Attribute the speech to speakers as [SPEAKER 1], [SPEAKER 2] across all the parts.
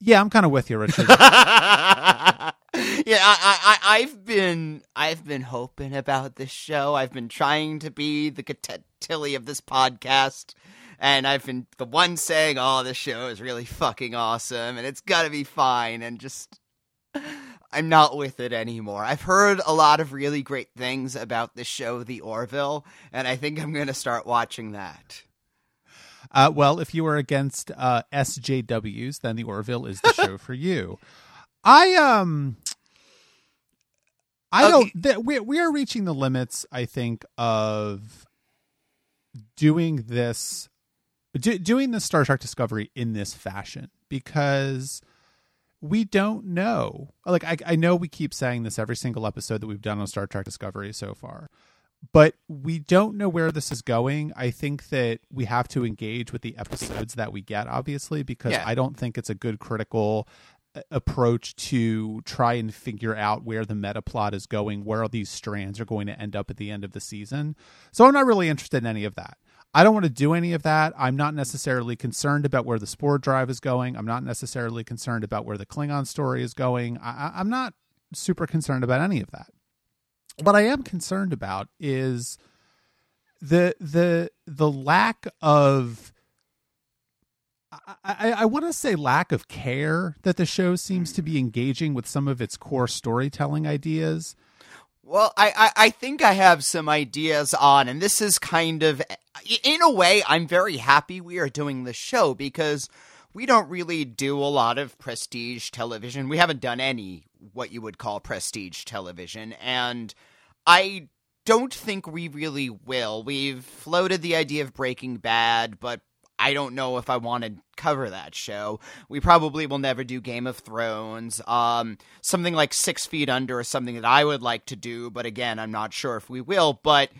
[SPEAKER 1] Yeah, I'm kind of with you, Richard.
[SPEAKER 2] yeah, I, I, I've been, I've been hoping about this show. I've been trying to be the Tilly of this podcast, and I've been the one saying, "Oh, this show is really fucking awesome, and it's got to be fine," and just. I'm not with it anymore. I've heard a lot of really great things about the show, The Orville, and I think I'm going to start watching that.
[SPEAKER 1] Uh, well, if you are against uh, SJWs, then The Orville is the show for you. I um, I okay. don't. Th- we we are reaching the limits. I think of doing this, do, doing the Star Trek Discovery in this fashion because we don't know. Like I, I know we keep saying this every single episode that we've done on Star Trek Discovery so far, but we don't know where this is going. I think that we have to engage with the episodes that we get, obviously, because yeah. I don't think it's a good critical uh, approach to try and figure out where the meta plot is going, where all these strands are going to end up at the end of the season. So I'm not really interested in any of that. I don't want to do any of that. I'm not necessarily concerned about where the Spore Drive is going. I'm not necessarily concerned about where the Klingon story is going. I, I'm not super concerned about any of that. What I am concerned about is the the the lack of I, I, want to say lack of care that the show seems to be engaging with some of its core storytelling ideas.
[SPEAKER 2] Well, I, I, I, think I have some ideas on, and this is kind of, in a way, I'm very happy we are doing the show because we don't really do a lot of prestige television. We haven't done any what you would call prestige television, and I don't think we really will. We've floated the idea of Breaking Bad, but I don't know if I want to cover that show. We probably will never do Game of Thrones. Um, something like Six Feet Under is something that I would like to do, but again, I'm not sure if we will. But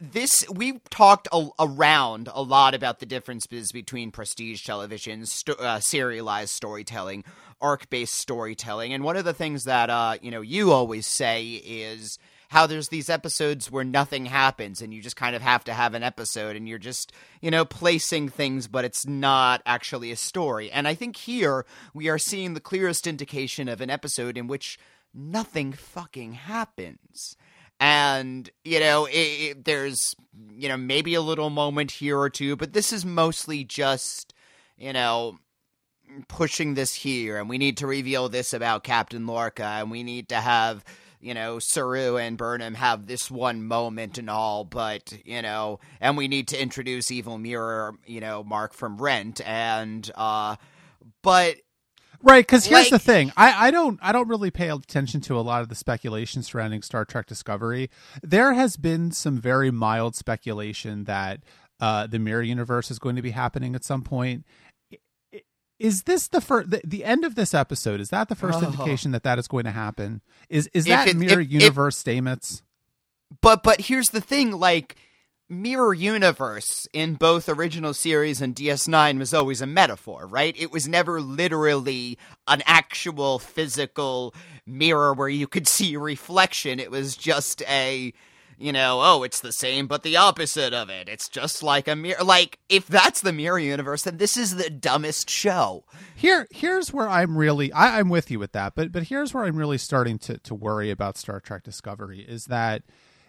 [SPEAKER 2] this we talked a- around a lot about the differences between prestige television, st- uh, serialized storytelling, arc-based storytelling, and one of the things that uh, you know you always say is how there's these episodes where nothing happens and you just kind of have to have an episode and you're just, you know, placing things, but it's not actually a story. And I think here we are seeing the clearest indication of an episode in which nothing fucking happens. And, you know, it, it, there's, you know, maybe a little moment here or two, but this is mostly just, you know, pushing this here and we need to reveal this about Captain Lorca and we need to have you know, Saru and Burnham have this one moment and all, but, you know, and we need to introduce Evil Mirror, you know, Mark from Rent, and, uh, but.
[SPEAKER 1] Right, because here's like, the thing: I, I don't I don't really pay attention to a lot of the speculation surrounding Star Trek Discovery. There has been some very mild speculation that uh, the mirror universe is going to be happening at some point, is this the first the, the, end of this episode? Is that the first oh. indication that that is going to happen? Is is that it, mirror if, universe if, Stamets
[SPEAKER 2] but but here's the thing like mirror universe in both original series and DS9 was always a metaphor right? It was never literally an actual physical mirror where you could see reflection. It was just a you know, oh, it's the same but the opposite of it. It's just like a mirror. Like if that's the mirror universe, then this is the dumbest show.
[SPEAKER 1] Here, here's where I'm really, I, I'm with you with that, but but here's where I'm really starting to to worry about Star Trek Discovery is that,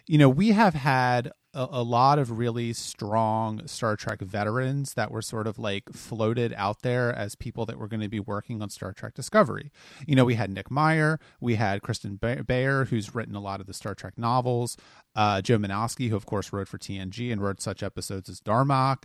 [SPEAKER 1] you know, we have had a, a, lot of really strong Star Trek veterans that were sort of like floated out there as people that were going to be working on Star Trek Discovery. You know, we had Nick Meyer, we had Kirsten Beyer, who's written a lot of the Star Trek novels, uh, Joe Menosky, who of course wrote for TNG and wrote such episodes as Darmok.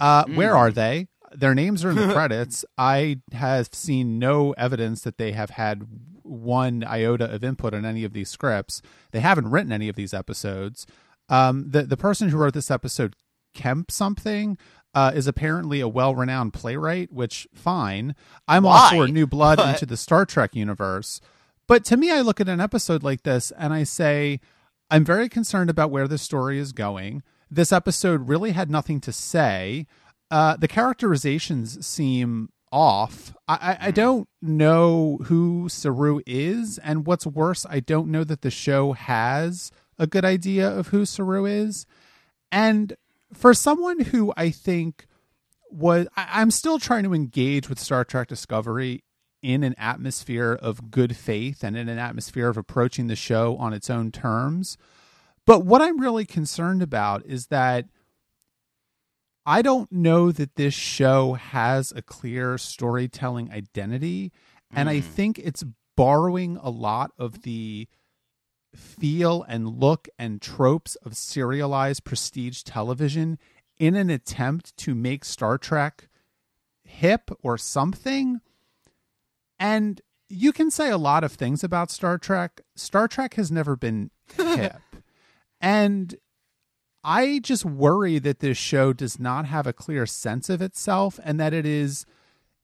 [SPEAKER 1] Uh, mm. Where are they? Their names are in the credits. I have seen no evidence that they have had one iota of input on any of these scripts. They haven't written any of these episodes. Um, the the person who wrote this episode, Kemp something, uh, is apparently a well renowned playwright. Which fine, I'm Why? all for new blood but... into the Star Trek universe. But to me, I look at an episode like this and I say, I'm very concerned about where the story is going. This episode really had nothing to say. Uh, the characterizations seem off. I, I, I, don't know who Saru is, and what's worse, I don't know that the show has a good idea of who Saru is. And for someone who I think was I, I'm still trying to engage with Star Trek Discovery in an atmosphere of good faith and in an atmosphere of approaching the show on its own terms. But what I'm really concerned about is that I don't know that this show has a clear storytelling identity. And I mm. think it's borrowing a lot of the feel and look and tropes of serialized prestige television in an attempt to make Star Trek hip or something. And you can say a lot of things about Star Trek. Star Trek has never been hip. and I just worry that this show does not have a clear sense of itself and that it is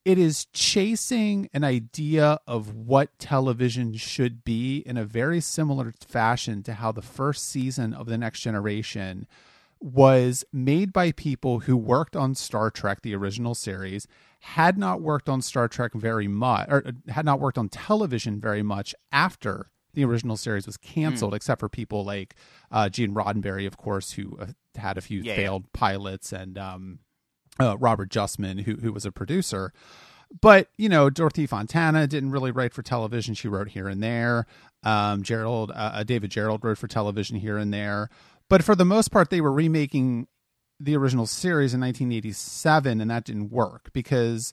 [SPEAKER 1] it is chasing an idea of what television should be in a very similar fashion to how the first season of the next generation was made by people who worked on Star Trek the original series had not worked on Star Trek very much or had not worked on television very much after the original series was canceled, mm. except for people like uh, Gene Roddenberry, of course, who uh, had a few yeah, failed yeah. pilots, and um, uh, Robert Justman, who who was a producer. But you know, Dorothy Fontana didn't really write for television; she wrote here and there. Um, Gerrold, uh, uh, David Gerrold wrote for television here and there. But for the most part, they were remaking the original series in 1987, and that didn't work because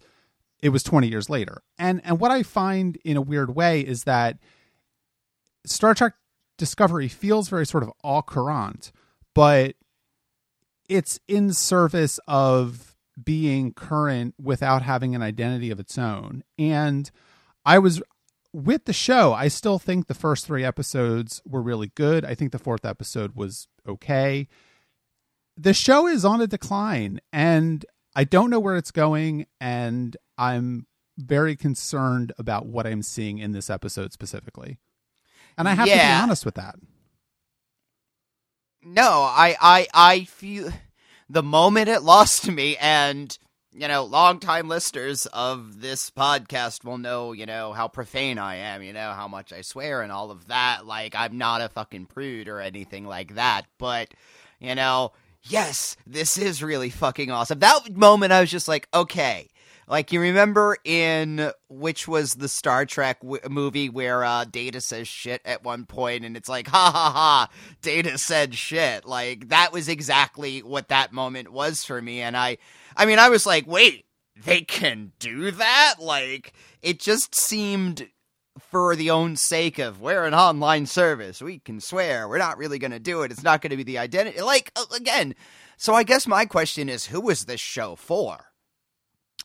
[SPEAKER 1] it was 20 years later. And and what I find in a weird way is that Star Trek Discovery feels very sort of au courant, but it's in service of being current without having an identity of its own. And I was with the show, I still think the first three episodes were really good. I think the fourth episode was okay. The show is on a decline, and I don't know where it's going, and I'm very concerned about what I'm seeing in this episode specifically. And I have yeah. to be honest with that.
[SPEAKER 2] No, I, I, I feel the moment it lost me, and you know, longtime listeners of this podcast will know, you know, how profane I am, you know, how much I swear and all of that. Like, I'm not a fucking prude or anything like that, but, you know, yes, this is really fucking awesome. That moment, I was just like, okay, like you remember in which was the Star Trek w- movie where uh, Data says shit at one point, and it's like ha ha ha, Data said shit. Like that was exactly what that moment was for me, and I, I mean, I was like, wait, they can do that? Like it just seemed for the own sake of we're an online service, we can swear. We're not really going to do it. It's not going to be the identity. Like again. So I guess my question is, who is this show for?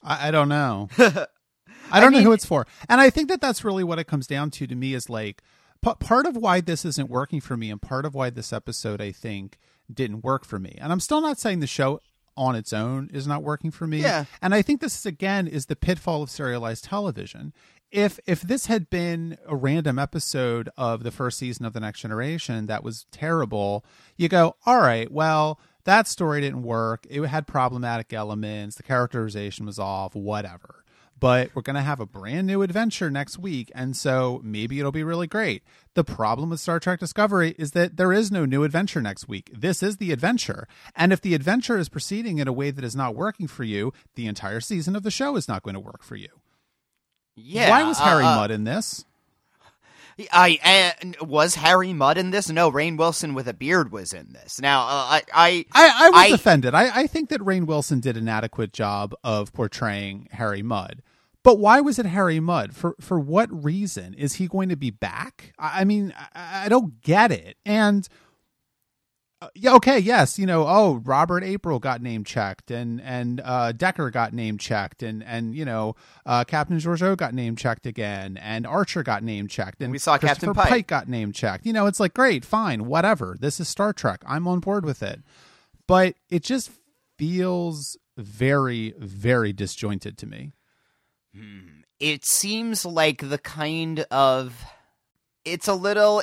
[SPEAKER 1] I, I don't know. I don't I mean, know who it's for, and I think that that's really what it comes down to. To me, is like p- part of why this isn't working for me, and part of why this episode I think didn't work for me. And I'm still not saying the show on its own is not working for me.
[SPEAKER 2] Yeah.
[SPEAKER 1] And I think this is again is the pitfall of serialized television. If if this had been a random episode of the first season of the Next Generation that was terrible, you go, all right, well, that story didn't work. It had problematic elements. The characterization was off, whatever. But we're going to have a brand new adventure next week. And so maybe it'll be really great. The problem with Star Trek Discovery is that there is no new adventure next week. This is the adventure. And if the adventure is proceeding in a way that is not working for you, the entire season of the show is not going to work for you.
[SPEAKER 2] Yeah.
[SPEAKER 1] Why was Harry uh, uh Mudd in this?
[SPEAKER 2] I uh, was Harry Mudd in this. No, Rainn Wilson with a beard was in this. Now, uh, I,
[SPEAKER 1] I, I, I, was I, offended. I, I think that Rainn Wilson did an adequate job of portraying Harry Mudd. But why was it Harry Mudd? For for what reason is he going to be back? I, I mean, I, I don't get it. And yeah, okay, yes, you know, oh, Robert April got name checked, and and uh, Decker got name checked, and and you know, uh, Captain Georgiou got name checked again, and Archer got name checked, and
[SPEAKER 2] we saw
[SPEAKER 1] Captain
[SPEAKER 2] Pike.
[SPEAKER 1] Pike got name checked. You know, it's like great, fine, whatever. This is Star Trek. I'm on board with it, but it just feels very, very disjointed to me.
[SPEAKER 2] Hmm. It seems like the kind of it's a little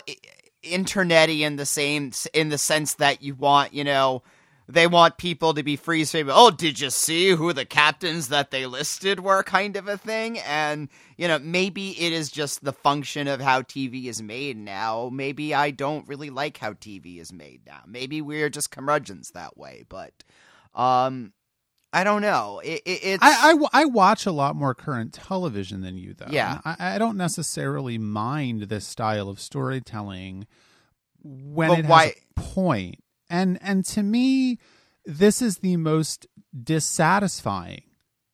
[SPEAKER 2] internety in the same in the sense that you want, you know, they want people to be freeze frame. Oh, did you see who the captains that they listed were? Kind of a thing, and you know, maybe it is just the function of how TV is made now. Maybe I don't really like how TV is made now. Maybe we're just curmudgeons that way, but um, I don't know. It, it, it's
[SPEAKER 1] I, I, I watch a lot more current television than you, though.
[SPEAKER 2] Yeah.
[SPEAKER 1] I, I don't necessarily mind this style of storytelling when
[SPEAKER 2] But
[SPEAKER 1] it
[SPEAKER 2] why-
[SPEAKER 1] has a point. And and to me, this is the most dissatisfying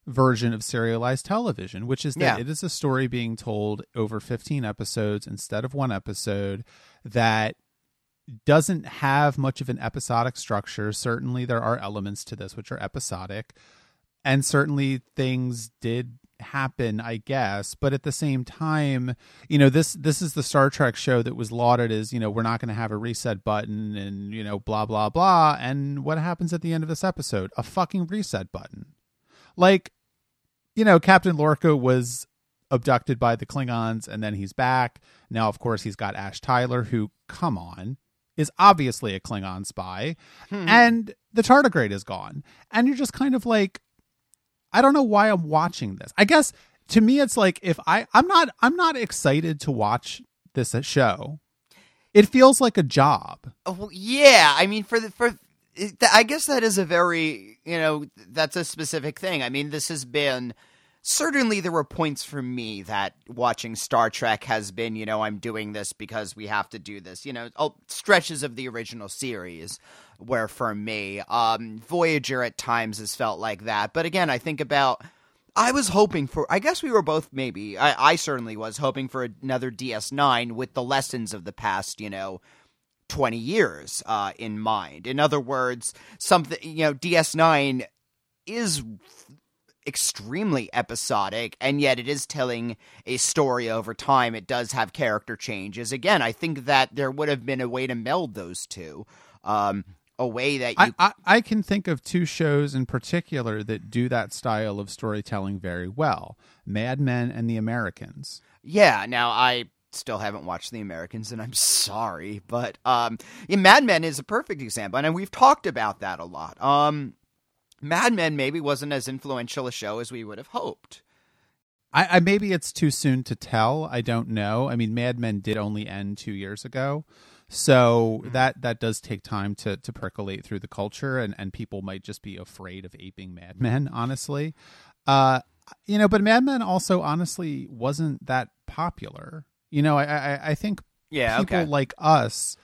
[SPEAKER 1] version of serialized television, which is that
[SPEAKER 2] Yeah.
[SPEAKER 1] it is a story being told over 15 episodes instead of one episode that doesn't have much of an episodic structure. Certainly, there are elements to this which are episodic, and certainly things did happen, I guess. But at the same time, you know this this is the Star Trek show that was lauded as you know we're not going to have a reset button and you know blah blah blah. And what happens at the end of this episode? A fucking reset button. Like, you know, Captain Lorca was abducted by the Klingons and then he's back. Now, of course, he's got Ash Tyler, who, come on, is obviously a Klingon spy. Hmm. And the tardigrade is gone. And you're just kind of like, I don't know why I'm watching this. I guess to me it's like if I I'm not I'm not excited to watch this show. It feels like a job.
[SPEAKER 2] Oh, yeah, I mean, for the for, I guess that is a very you know that's a specific thing. I mean, this has been certainly there were points for me that watching Star Trek has been you know I'm doing this because we have to do this. You know, oh, stretches of the original series where for me, um, Voyager at times has felt like that. But again, I think about. I was hoping for. I guess we were both maybe. I, I certainly was hoping for another DS9 with the lessons of the past. You know, 20 years uh, in mind. In other words, something, you know, DS9 is extremely episodic and yet it is telling a story over time it does have character changes again i think that there would have been a way to meld those two um a way that you
[SPEAKER 1] I, I, I can think of two shows in particular that do that style of storytelling very well Mad Men and The Americans.
[SPEAKER 2] Yeah, now I still haven't watched The Americans and I'm sorry, but um yeah, Mad Men is a perfect example and we've talked about that a lot. Um Mad Men maybe wasn't as influential a show as we would have hoped.
[SPEAKER 1] I, I maybe it's too soon to tell. I don't know. I mean, Mad Men did only end two years ago, so that that does take time to to percolate through the culture, and and people might just be afraid of aping Mad Men. Honestly, uh, you know, but Mad Men also honestly wasn't that popular. You know, I I, I think
[SPEAKER 2] Yeah,
[SPEAKER 1] people
[SPEAKER 2] okay.
[SPEAKER 1] like us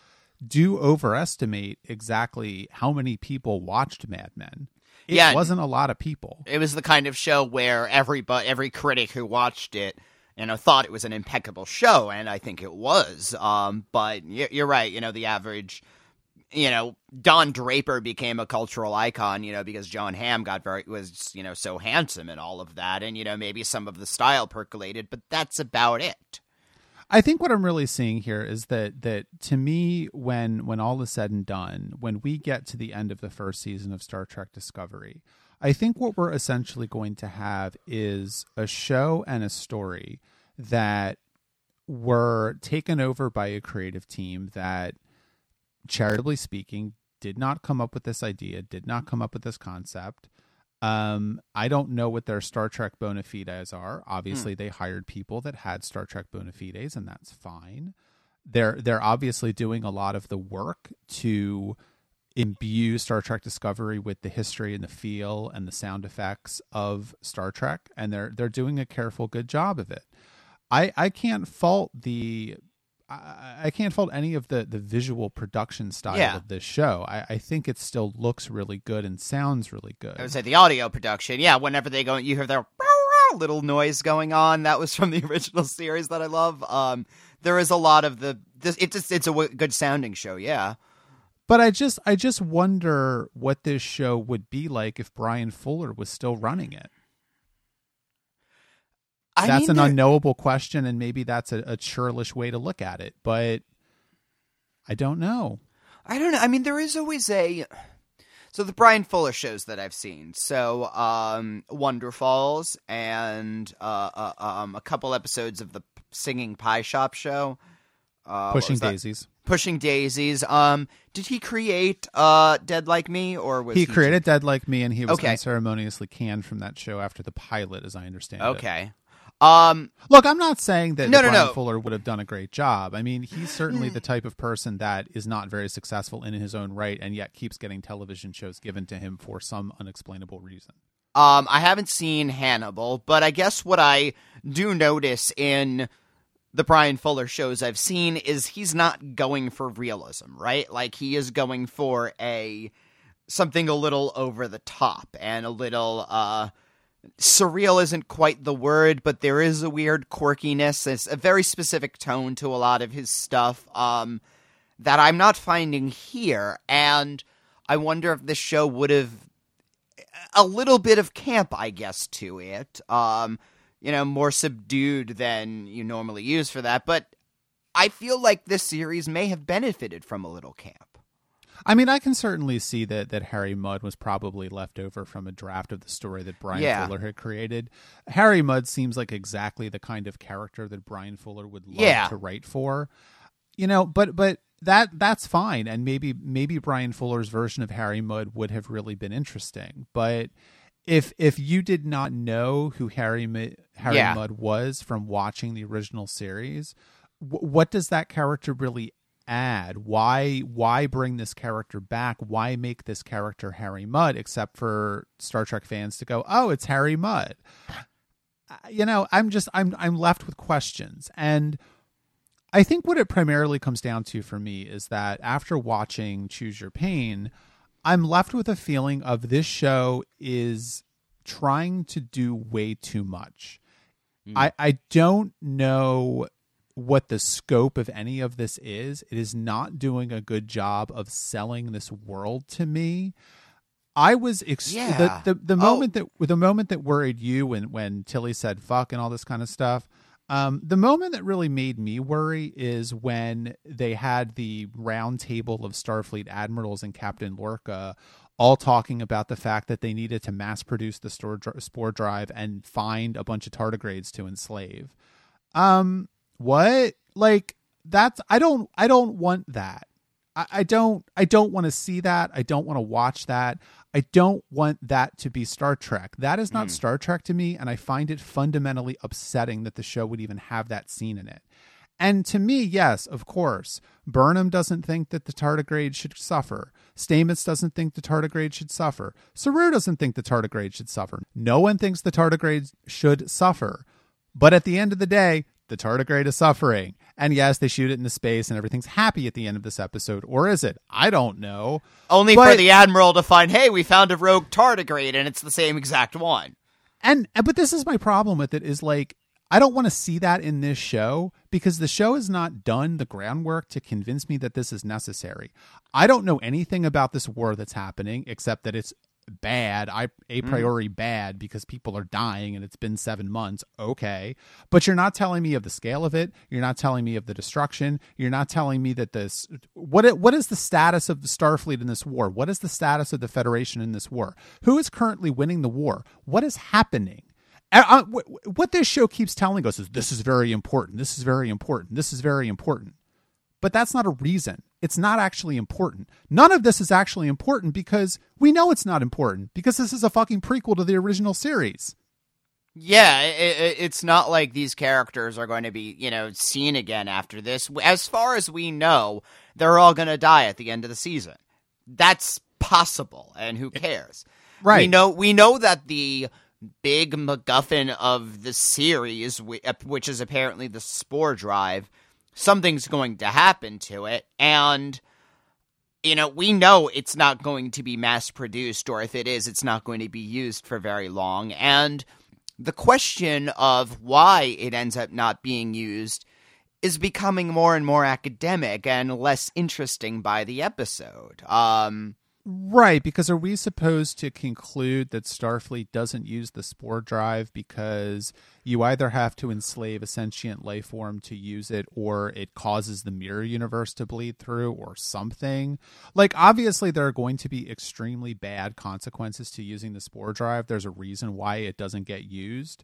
[SPEAKER 1] do overestimate exactly how many people watched Mad Men. It
[SPEAKER 2] Yeah.
[SPEAKER 1] wasn't a lot of people.
[SPEAKER 2] It was the kind of show where every but every critic who watched it you know thought it was an impeccable show and I think it was. Um but y- you're right, you know the average you know, Don Draper became a cultural icon, you know, because Jon Hamm got very was, you know, so handsome and all of that, and you know, maybe some of the style percolated, but that's about it.
[SPEAKER 1] I think what I'm really seeing here is that that to me, when when all is said and done, when we get to the end of the first season of Star Trek Discovery, I think what we're essentially going to have is a show and a story that were taken over by a creative team that, charitably speaking, did not come up with this idea, did not come up with this concept. Um, I don't know what their Star Trek bona fides are. Obviously, they hired people that had Star Trek bona fides, and that's fine. They're they're obviously doing a lot of the work to imbue Star Trek Discovery with the history and the feel and the sound effects of Star Trek, and they're they're doing a careful, good job of it. I I can't fault the I, I can't fault any of the the visual production style
[SPEAKER 2] Yeah.
[SPEAKER 1] of this show. I, I think it still looks really good and sounds really good.
[SPEAKER 2] I would say the audio production, yeah. Whenever they go, you hear their little noise going on. That was from the original series that I love. Um, there is a lot of the. This, it's just, it's a w- good sounding show, yeah.
[SPEAKER 1] But I just I just wonder what this show would be like if Bryan Fuller was still running it.
[SPEAKER 2] I
[SPEAKER 1] that's an unknowable question, and maybe that's a, a churlish way to look at it. But I don't know.
[SPEAKER 2] I don't know. I mean, there is always a. So the Bryan Fuller shows that I've seen, so um, Wonderfalls and uh, uh, um, a couple episodes of the Singing Pie Shop show, uh,
[SPEAKER 1] Pushing? Daisies.
[SPEAKER 2] Pushing Daisies. Um, did he create uh, Dead Like Me, or was
[SPEAKER 1] He
[SPEAKER 2] he,
[SPEAKER 1] created Dead Like Me, and he was
[SPEAKER 2] Okay.
[SPEAKER 1] unceremoniously canned from that show after the pilot, as I understand it.
[SPEAKER 2] Um,
[SPEAKER 1] Look, I'm not saying that
[SPEAKER 2] No, no,
[SPEAKER 1] Bryan
[SPEAKER 2] no.
[SPEAKER 1] Fuller would have done a great job. I mean, he's certainly the type of person that is not very successful in his own right, and yet keeps getting television shows given to him for some unexplainable reason.
[SPEAKER 2] Um, I haven't seen Hannibal, but I guess what I do notice in the Bryan Fuller shows I've seen is he's not going for realism, right? Like he is going for a something a little over the top and a little uh surreal isn't quite the word, but there is a weird quirkiness. It's a very specific tone to a lot of his stuff um that I'm not finding here and I wonder if this show would have a little bit of camp, I guess, to it. Um, you know, more subdued than you normally use for that. But I feel like this series may have benefited from a little camp.
[SPEAKER 1] I mean, I can certainly see that that Harry Mudd was probably left over from a draft of the story that Bryan
[SPEAKER 2] Yeah.
[SPEAKER 1] Fuller had created. Harry Mudd seems like exactly the kind of character that Bryan Fuller would love
[SPEAKER 2] Yeah.
[SPEAKER 1] to write for. You know, but but that that's fine and maybe maybe Bryan Fuller's version of Harry Mudd would have really been interesting. But if if you did not know who Harry Harry
[SPEAKER 2] Yeah.
[SPEAKER 1] Mudd was from watching the original series, wh- what does that character really add? Why why bring this character back? Why make this character Harry Mudd except for Star Trek fans to go, "Oh, it's Harry Mudd." You know, I'm just I'm I'm left with questions and I think what it primarily comes down to for me is that after watching Choose Your Pain, I'm left with a feeling of this show is trying to do way too much. Hmm. I, I don't know what the scope of any of this is. It is not doing a good job of selling this world to me. I was ex-
[SPEAKER 2] Yeah.
[SPEAKER 1] the the, the
[SPEAKER 2] Oh.
[SPEAKER 1] moment that the moment that worried you when when Tilly said fuck and all this kind of stuff. Um, the moment that really made me worry is when they had the round table of Starfleet admirals and Captain Lorca all talking about the fact that they needed to mass produce the store spore drive and find a bunch of tardigrades to enslave. Um, what? Like that's I don't I don't want that. I, I don't I don't want to see that. I don't want to watch that. I don't want that to be Star Trek. That is not mm. Star Trek to me, and I find it fundamentally upsetting that the show would even have that scene in it. And to me, yes, of course, Burnham doesn't think that the tardigrade should suffer. Stamets doesn't think the tardigrade should suffer. Saru doesn't think the tardigrade should suffer. No one thinks the tardigrade should suffer. But at the end of the day, the tardigrade is suffering. And yes, they shoot it into space and everything's happy at the end of this episode. Or is it? I don't know.
[SPEAKER 2] Only for the Admiral to find, hey, we found a rogue tardigrade and it's the same exact one.
[SPEAKER 1] and and- but this is my problem with it is like I don't want to see that in this show because the show has not done the groundwork to convince me that this is necessary. I don't know anything about this war that's happening except that it's bad, I a priori bad because people are dying and it's been 7 months. Okay. But you're not telling me of the scale of it. You're not telling me of the destruction. You're not telling me that this what it, what is the status of the Starfleet in this war? What is the status of the Federation in this war? Who is currently winning the war? What is happening? Uh, what this show keeps telling us is this is very important. This is very important. This is very important. But that's not a reason. It's not actually important. None of this is actually important because we know it's not important because this is a fucking prequel to the original series.
[SPEAKER 2] Yeah, i i it's not like these characters are going to be, you know, seen again after this. As far as we know, they're all going to die at the end of the season. That's possible, and who cares?
[SPEAKER 1] Right.
[SPEAKER 2] We know we know that the big MacGuffin of the series, uh, which is apparently the spore drive, something's going to happen to it, and you know, we know it's not going to be mass produced, or if it is, it's not going to be used for very long. And the question of why it ends up not being used is becoming more and more academic and less interesting by the episode. Um,
[SPEAKER 1] Right, because are we supposed to conclude that Starfleet doesn't use the spore drive because you either have to enslave a sentient life form to use it or it causes the mirror universe to bleed through or something? Like, obviously, there are going to be extremely bad consequences to using the spore drive. There's a reason why it doesn't get used.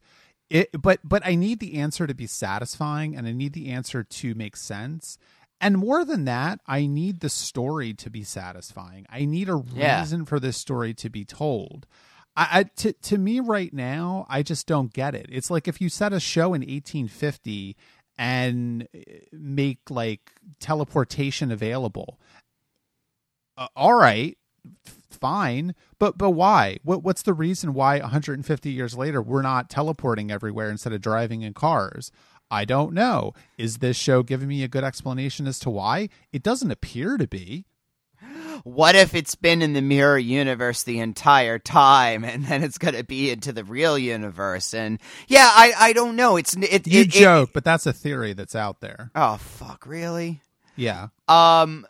[SPEAKER 1] It, but but I need the answer to be satisfying and I need the answer to make sense. And more than that, I need the story to be satisfying. I need a
[SPEAKER 2] Yeah.
[SPEAKER 1] reason for this story to be told. I, I to to me right now, I just don't get it. It's like if you set a show in 1850 and uh, make like teleportation available. Uh, all right, fine, but but why? What what's the reason why 150 years later we're not teleporting everywhere instead of driving in cars? I don't know. Is this show giving me a good explanation as to why? It doesn't appear to be.
[SPEAKER 2] What if it's been in the mirror universe the entire time, and then it's going to be into the real universe? And yeah, I I don't know. It's it,
[SPEAKER 1] you
[SPEAKER 2] it,
[SPEAKER 1] joke,
[SPEAKER 2] it,
[SPEAKER 1] but that's a theory that's out there.
[SPEAKER 2] Oh fuck, really?
[SPEAKER 1] Yeah.
[SPEAKER 2] Um,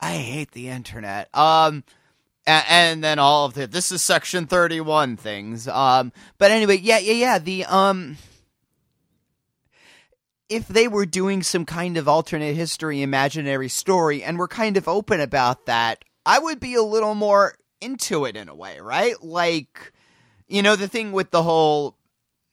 [SPEAKER 2] I hate the internet. Um, and, and then all of the this is section thirty one things. Um, but anyway, yeah, yeah, yeah. The um if they were doing some kind of alternate history imaginary story and were kind of open about that, I would be a little more into it in a way, right? Like, you know, the thing with the whole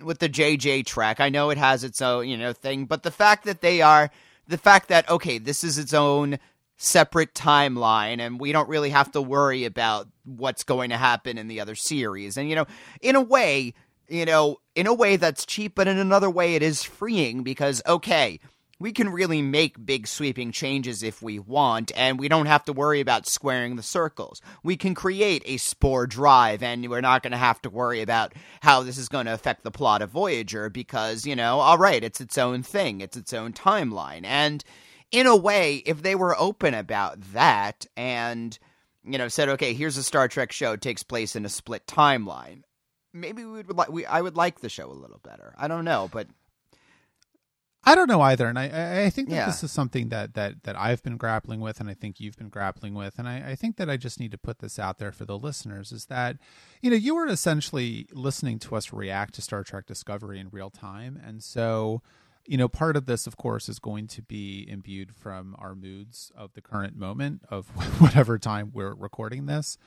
[SPEAKER 2] with the JJ Trek, I know it has its own, you know, thing, but the fact that they are the fact that okay, this is its own separate timeline and we don't really have to worry about what's going to happen in the other series. And you know, in a way, you know, in a way that's cheap, but in another way it is freeing because, okay, we can really make big sweeping changes if we want, and we don't have to worry about squaring the circles. We can create a spore drive, and we're not going to have to worry about how this is going to affect the plot of Voyager because, you know, all right, it's its own thing, it's its own timeline. And in a way, if they were open about that and, you know, said, okay, here's a Star Trek show, takes place in a split timeline, maybe we would like we I would like the show a little better. I don't know, but
[SPEAKER 1] I don't know either, and I I think that
[SPEAKER 2] Yeah.
[SPEAKER 1] this is something that that that I've been grappling with, and I think you've been grappling with, and I, I think that I just need to put this out there for the listeners: is that you know you were essentially listening to us react to Star Trek Discovery in real time, and so you know part of this, of course, is going to be imbued from our moods of the current moment of whatever time we're recording this.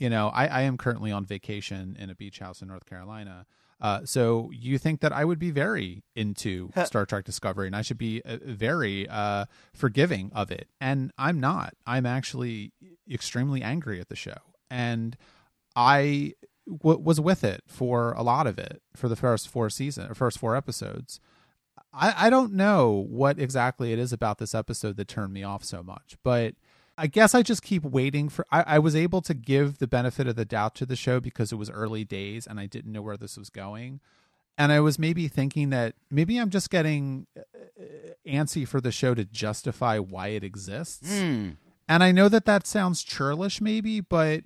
[SPEAKER 1] You know, I, I am currently on vacation in a beach house in North Carolina. Uh, so you think that I would be very into Star Trek Discovery and I should be uh, very uh, forgiving of it, and I'm not. I'm actually extremely angry at the show, and I w- was with it for a lot of it for the first four season, or first four episodes. I, I don't know what exactly it is about this episode that turned me off so much, but I guess I just keep waiting for. I, I was able to give the benefit of the doubt to the show because it was early days and I didn't know where this was going. And I was maybe thinking that maybe I'm just getting uh, antsy for the show to justify why it exists.
[SPEAKER 2] hmm.
[SPEAKER 1] And I know that that sounds churlish, maybe, but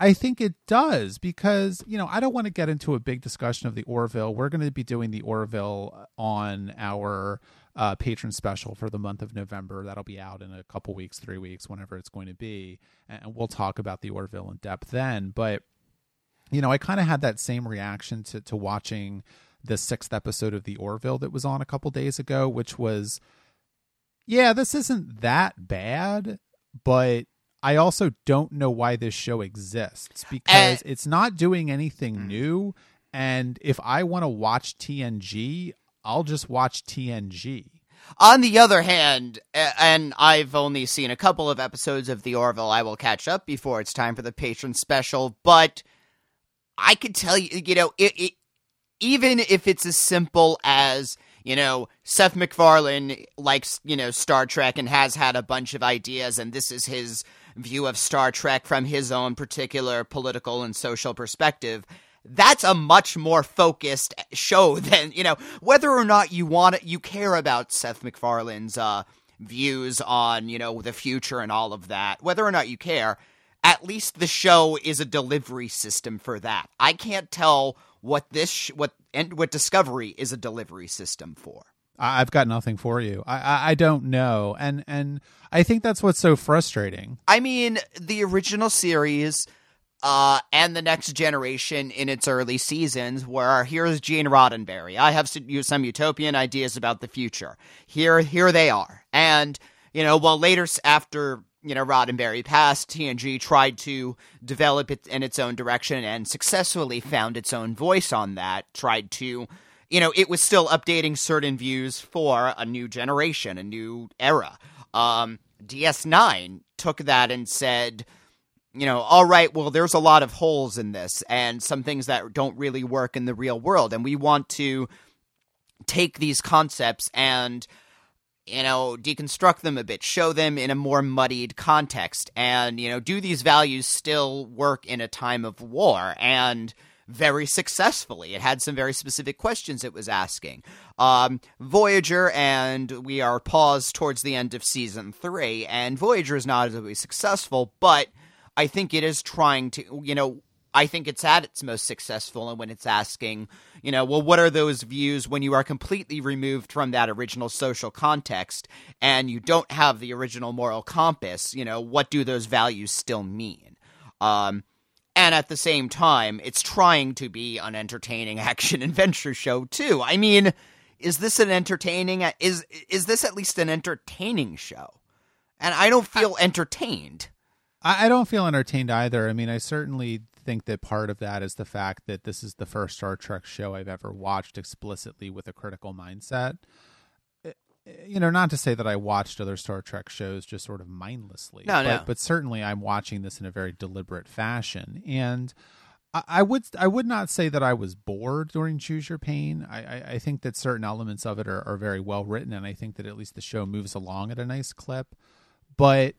[SPEAKER 1] I think it does because, you know, I don't want to get into a big discussion of the Orville. We're going to be doing the Orville on our uh, Patreon special for the month of November. That'll be out in a couple weeks, three weeks, whenever it's going to be. And we'll talk about the Orville in depth then. But, you know, I kind of had that same reaction to, to watching the sixth episode of the Orville that was on a couple days ago, which was, yeah, this isn't that bad, but I also don't know why this show exists because it's not doing anything new. And if I want to watch TNG, I'll just watch TNG.
[SPEAKER 2] On the other hand, and I've only seen a couple of episodes of The Orville, I will catch up before it's time for the Patreon special, but I could tell you, you know, it, it even if it's as simple as, you know, Seth MacFarlane likes, you know, Star Trek and has had a bunch of ideas, and this is his view of Star Trek from his own particular political and social perspective. That's a much more focused show than, you know, whether or not you want it, you care about Seth MacFarlane's uh, views on, you know, the future and all of that, whether or not you care, at least the show is a delivery system for that. I can't tell what this sh- what and what Discovery is a delivery system for.
[SPEAKER 1] I've got nothing for you. I, I I don't know, and and I think that's what's so frustrating.
[SPEAKER 2] I mean, the original series uh, and the next generation in its early seasons were here's Gene Roddenberry. I have some, some utopian ideas about the future. Here, here they are. And you know, well, later after you know Roddenberry passed, TNG tried to develop it in its own direction and successfully found its own voice on that. Tried to. You know, it was still updating certain views for a new generation, a new era. Um, DS9 took that and said, you know, all right, well, there's a lot of holes in this and some things that don't really work in the real world. And we want to take these concepts and, you know, deconstruct them a bit, show them in a more muddied context. And, you know, do these values still work in a time of war? And, very successfully. It had some very specific questions it was asking. Um, Voyager, and we are paused towards the end of season three, and Voyager is not as successful, but I think it is trying to, you know, I think it's at its most successful and when it's asking, you know, well, what are those views when you are completely removed from that original social context and you don't have the original moral compass? You know, what do those values still mean? Um, and at the same time, it's trying to be an entertaining action adventure show too. I mean, is this an entertaining? Is is this at least an entertaining show? And I don't feel entertained.
[SPEAKER 1] I don't feel entertained either. I mean, I certainly think that part of that is the fact that this is the first Star Trek show I've ever watched explicitly with a critical mindset eh, eh, you know, not to say that I watched other Star Trek shows just sort of mindlessly.
[SPEAKER 2] No,
[SPEAKER 1] but,
[SPEAKER 2] no.
[SPEAKER 1] But certainly, I'm watching this in a very deliberate fashion, and I, I would I would not say that I was bored during Choose Your Pain. I, I, I think that certain elements of it are, are very well written, and I think that at least the show moves along at a nice clip. But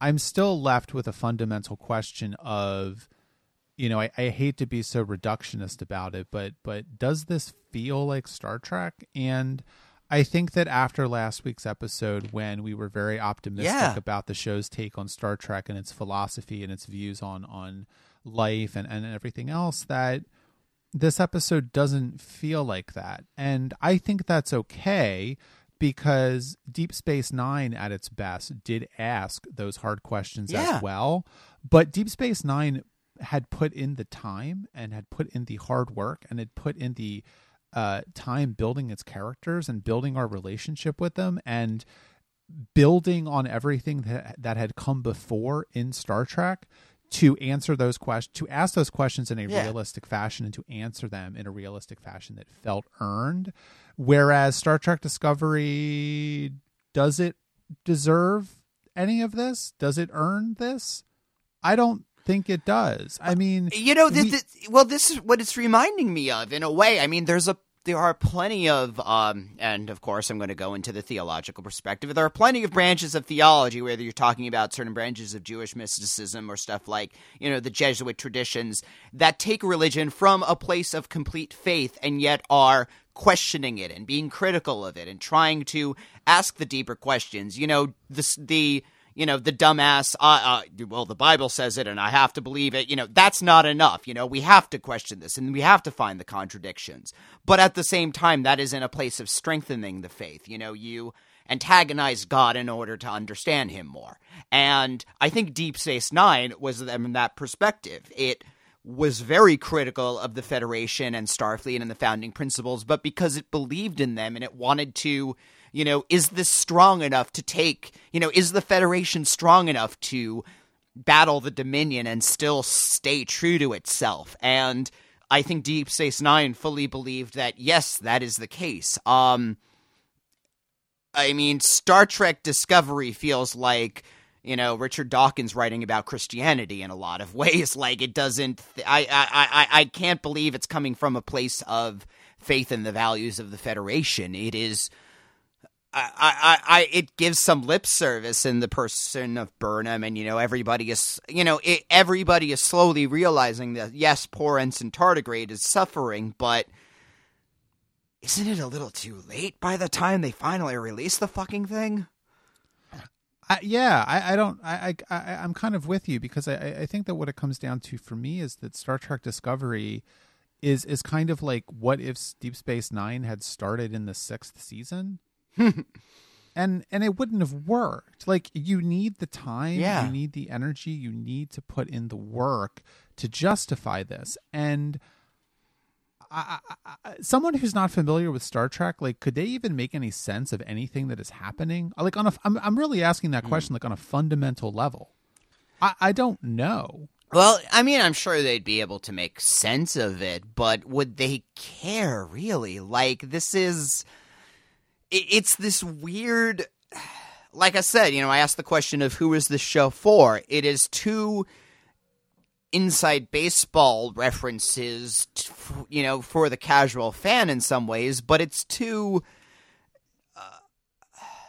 [SPEAKER 1] I'm still left with a fundamental question of, you know, I, I hate to be so reductionist about it, but but does this feel like Star Trek? And I think that after last week's episode, when we were very optimistic
[SPEAKER 2] yeah.
[SPEAKER 1] about the show's take on Star Trek and its philosophy and its views on on life and, and everything else, that this episode doesn't feel like that. And I think that's okay because Deep Space Nine at its best did ask those hard questions
[SPEAKER 2] yeah.
[SPEAKER 1] as well. But Deep Space Nine had put in the time and had put in the hard work and had put in the uh, time building its characters and building our relationship with them and building on everything that that had come before in Star Trek to answer those questions to ask those questions in a yeah. realistic fashion and to answer them in a realistic fashion that felt earned whereas Star Trek Discovery does it deserve any of this does it earn this I don't think it does. I mean,
[SPEAKER 2] you know, we, well, this is what it's reminding me of in a way. I mean, there's a there are plenty of, um, and of course, I'm going to go into the theological perspective. There are plenty of branches of theology, whether you're talking about certain branches of Jewish mysticism or stuff like, you know, the Jesuit traditions that take religion from a place of complete faith and yet are questioning it and being critical of it and trying to ask the deeper questions. You know, the the you know, the dumbass, uh, uh, well, the Bible says it and I have to believe it. You know, that's not enough. You know, we have to question this and we have to find the contradictions. But at the same time, that is in a place of strengthening the faith. You know, you antagonize God in order to understand him more. And I think Deep Space Nine was them in that perspective. It was very critical of the Federation and Starfleet and the founding principles, but because it believed in them and it wanted to you know, is this strong enough to take, you know, is the Federation strong enough to battle the Dominion and still stay true to itself? And I think Deep Space Nine fully believed that, yes, that is the case. Um, I mean, Star Trek Discovery feels like you know Richard Dawkins writing about Christianity in a lot of ways. Like it doesn't. I I I I can't believe it's coming from a place of faith in the values of the Federation. It is I, I, I, it gives some lip service in the person of Burnham, and you know everybody is, you know, it, everybody is slowly realizing that yes, poor ensign tardigrade is suffering, but isn't it a little too late by the time they finally release the fucking thing?
[SPEAKER 1] I, yeah, I, I don't. I, I, I'm kind of with you because I, I think that what it comes down to for me is that Star Trek Discovery is is kind of like what if Deep Space Nine had started in the sixth season and and it wouldn't have worked like you need the time
[SPEAKER 2] yeah.
[SPEAKER 1] you need the energy you need to put in the work to justify this and I, I, I, someone who's not familiar with Star Trek, like, could they even make any sense of anything that is happening? Like, on a, I'm, I'm really asking that hmm. question, mm. like, on a fundamental level. I, I don't know.
[SPEAKER 2] Well, I mean, I'm sure they'd be able to make sense of it, but would they care really? Like, this is it's this weird like I said, you know, I asked the question of who is this show for? It is to inside baseball references, you know, for the casual fan in some ways, but it's too. uh,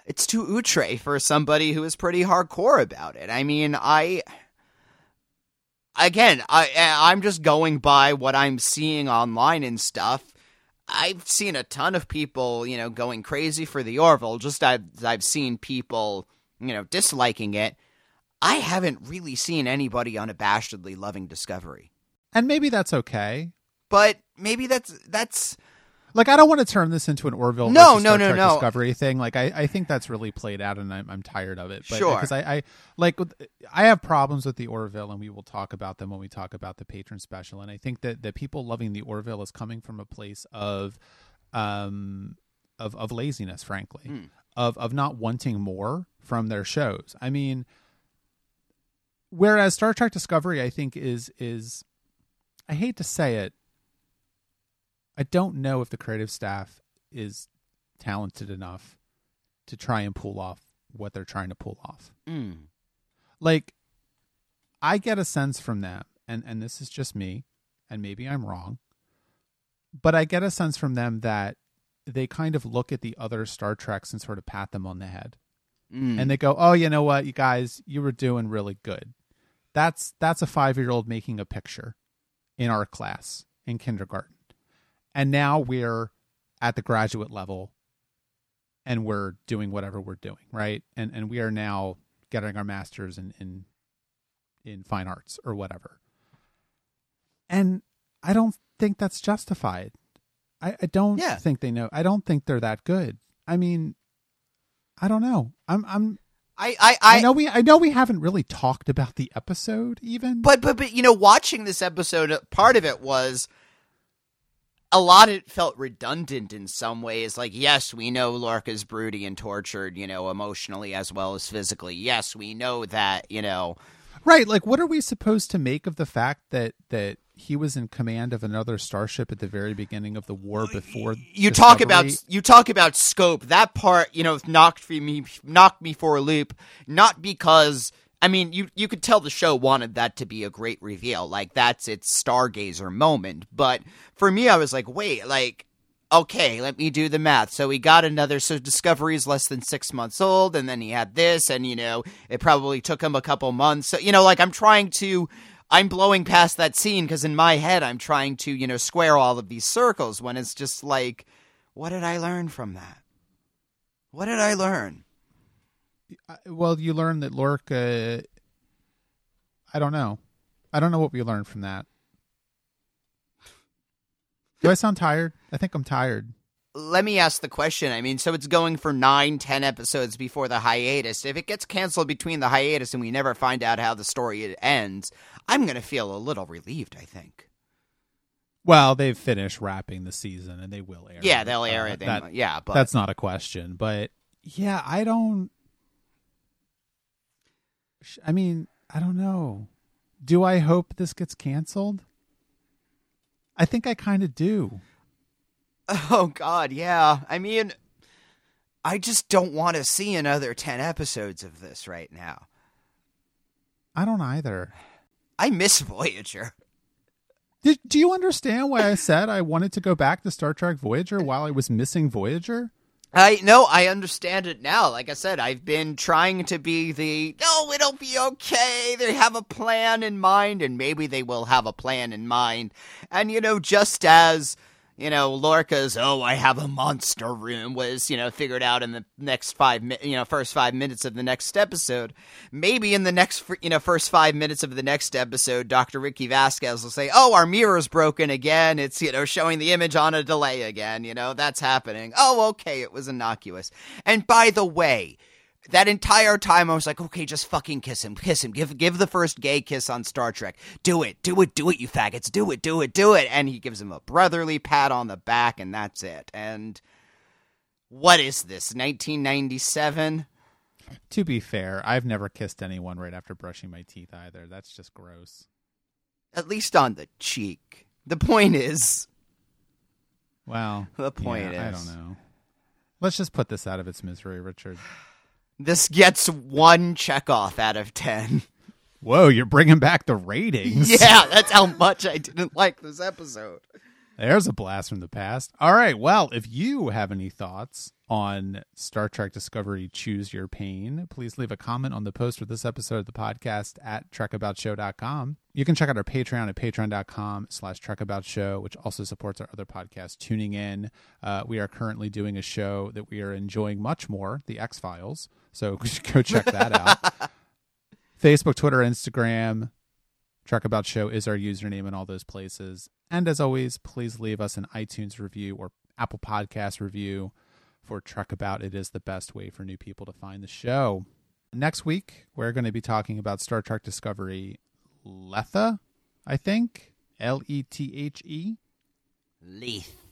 [SPEAKER 2] It's too outre for somebody who is pretty hardcore about it. I mean, I again, I I'm just going by what I'm seeing online and stuff. I've seen a ton of people, you know, going crazy for the Orville. Just I've I've seen people, you know, disliking it. I haven't really seen anybody unabashedly loving Discovery.
[SPEAKER 1] And maybe that's okay.
[SPEAKER 2] But maybe that's that's
[SPEAKER 1] Like I don't want to turn this into an Orville
[SPEAKER 2] No, no,
[SPEAKER 1] Star
[SPEAKER 2] no,
[SPEAKER 1] Trek
[SPEAKER 2] no.
[SPEAKER 1] Discovery thing. Like I, I think that's really played out, and I'm, I'm tired of it. But,
[SPEAKER 2] Sure.
[SPEAKER 1] Because I, I like I have problems with the Orville, and we will talk about them when we talk about the Patreon special. And I think that that people loving the Orville is coming from a place of, um, of of laziness, frankly,
[SPEAKER 2] Hmm.
[SPEAKER 1] of of not wanting more from their shows. I mean, whereas Star Trek Discovery, I think is is, I hate to say it, I don't know if the creative staff is talented enough to try and pull off what they're trying to pull off.
[SPEAKER 2] mm,
[SPEAKER 1] Like I get a sense from them and and this is just me and maybe I'm wrong, but I get a sense from them that they kind of look at the other Star Treks and sort of pat them on the head.
[SPEAKER 2] mm.
[SPEAKER 1] And they go, "Oh, you know what, you guys, you were doing really good." That's that's a 5-year-old making a picture in our class in kindergarten. And now we're at the graduate level and we're doing whatever we're doing, right? And and we are now getting our masters in in in fine arts or whatever. And I don't think that's justified. I, I don't
[SPEAKER 2] Yeah.
[SPEAKER 1] think they know. I don't think they're that good. I mean, I don't know. I'm I'm
[SPEAKER 2] I, I,
[SPEAKER 1] I,
[SPEAKER 2] I,
[SPEAKER 1] know we I know we haven't really talked about the episode even.
[SPEAKER 2] but but but you know, watching this episode, uh, part of it was a lot. It felt redundant in some ways. Like, yes, we know Lorca's broody and tortured, you know, emotionally as well as physically. Yes, we know that, you know.
[SPEAKER 1] right, like what are we supposed to make of the fact that that he was in command of another starship at the very beginning of the war before
[SPEAKER 2] you talk about you talk about scope. That part, you know, knocked me knocked me for a loop. Not because I mean, you you could tell the show wanted that to be a great reveal, like that's its stargazer moment. But for me, I was like, wait, like. Okay, let me do the math. So he got another. So Discovery is less than six months old, and then he had this, and you know, it probably took him a couple months. So you know, like I'm trying to, I'm blowing past that scene because in my head I'm trying to, you know, square all of these circles when it's just like, what did I learn from that? What did I learn?
[SPEAKER 1] Uh, well, you learn that Lorca. I don't know. I don't know what we learned from that. Do I sound tired? I think I'm tired.
[SPEAKER 2] Let me ask the question. I mean, so it's going for nine, ten episodes before the hiatus. If it gets canceled between the hiatus and we never find out how the story ends, I'm going to feel a little relieved, I think.
[SPEAKER 1] Well, they've finished wrapping the season, and they will air.
[SPEAKER 2] Yeah,
[SPEAKER 1] it.
[SPEAKER 2] they'll air
[SPEAKER 1] Uh,
[SPEAKER 2] it.
[SPEAKER 1] that-
[SPEAKER 2] yeah, but
[SPEAKER 1] that's not a question. But yeah, I don't. I mean, I don't know. Do I hope this gets canceled? I think I kind of do.
[SPEAKER 2] Oh God, yeah. I mean, I just don't want to see another ten episodes of this right now.
[SPEAKER 1] I don't either.
[SPEAKER 2] I miss Voyager.
[SPEAKER 1] Did, do you understand why I said I wanted to go back to Star Trek Voyager while I was missing Voyager?
[SPEAKER 2] I no, I understand it now. Like I said, I've been trying to be the no, it'll be okay. They have a plan in mind, and maybe they will have a plan in mind. And you know, just as you know, Lorca's "Oh, I have a monster room" was you know figured out in the next five mi- you know first five minutes of the next episode. Maybe in the next you know first five minutes of the next episode, Doctor Ricky Vasquez will say, "Oh, our mirror's broken again. It's you know showing the image on a delay again. You know that's happening. Oh, okay, it was innocuous." And by the way. That entire time, I was like, "Okay, just fucking kiss him, kiss him, give give the first gay kiss on Star Trek. Do it, do it, do it, you faggots, do it, do it, do it." And he gives him a brotherly pat on the back, and that's it. And what is this? 1997?
[SPEAKER 1] To be fair, I've never kissed anyone right after brushing my teeth either. That's just gross.
[SPEAKER 2] At least on the cheek. The point is,
[SPEAKER 1] Well,
[SPEAKER 2] The point
[SPEAKER 1] yeah, I don't know. Let's just put this out of its misery, Richard.
[SPEAKER 2] This gets one check off out of ten.
[SPEAKER 1] Whoa, you're bringing back the ratings.
[SPEAKER 2] Yeah, that's how much I didn't like this episode.
[SPEAKER 1] There's a blast from the past. All right. Well, if you have any thoughts on Star Trek Discovery Choose Your Pain, please leave a comment on the post for this episode of the podcast at trekaboutshow.com. You can check out our Patreon at patreon.com slash trekaboutshow, which also supports our other podcast, Tuning In. Uh, we are currently doing a show that we are enjoying much more, The X-Files. So go check that out. Facebook, Twitter, Instagram, Trek About Show is our username in all those places. And as always, please leave us an iTunes review or Apple Podcast review for Trek About. It is the best way for new people to find the show. Next week, we're going to be talking about Star Trek Discovery Letha, I think. L E T H E.
[SPEAKER 2] Leith.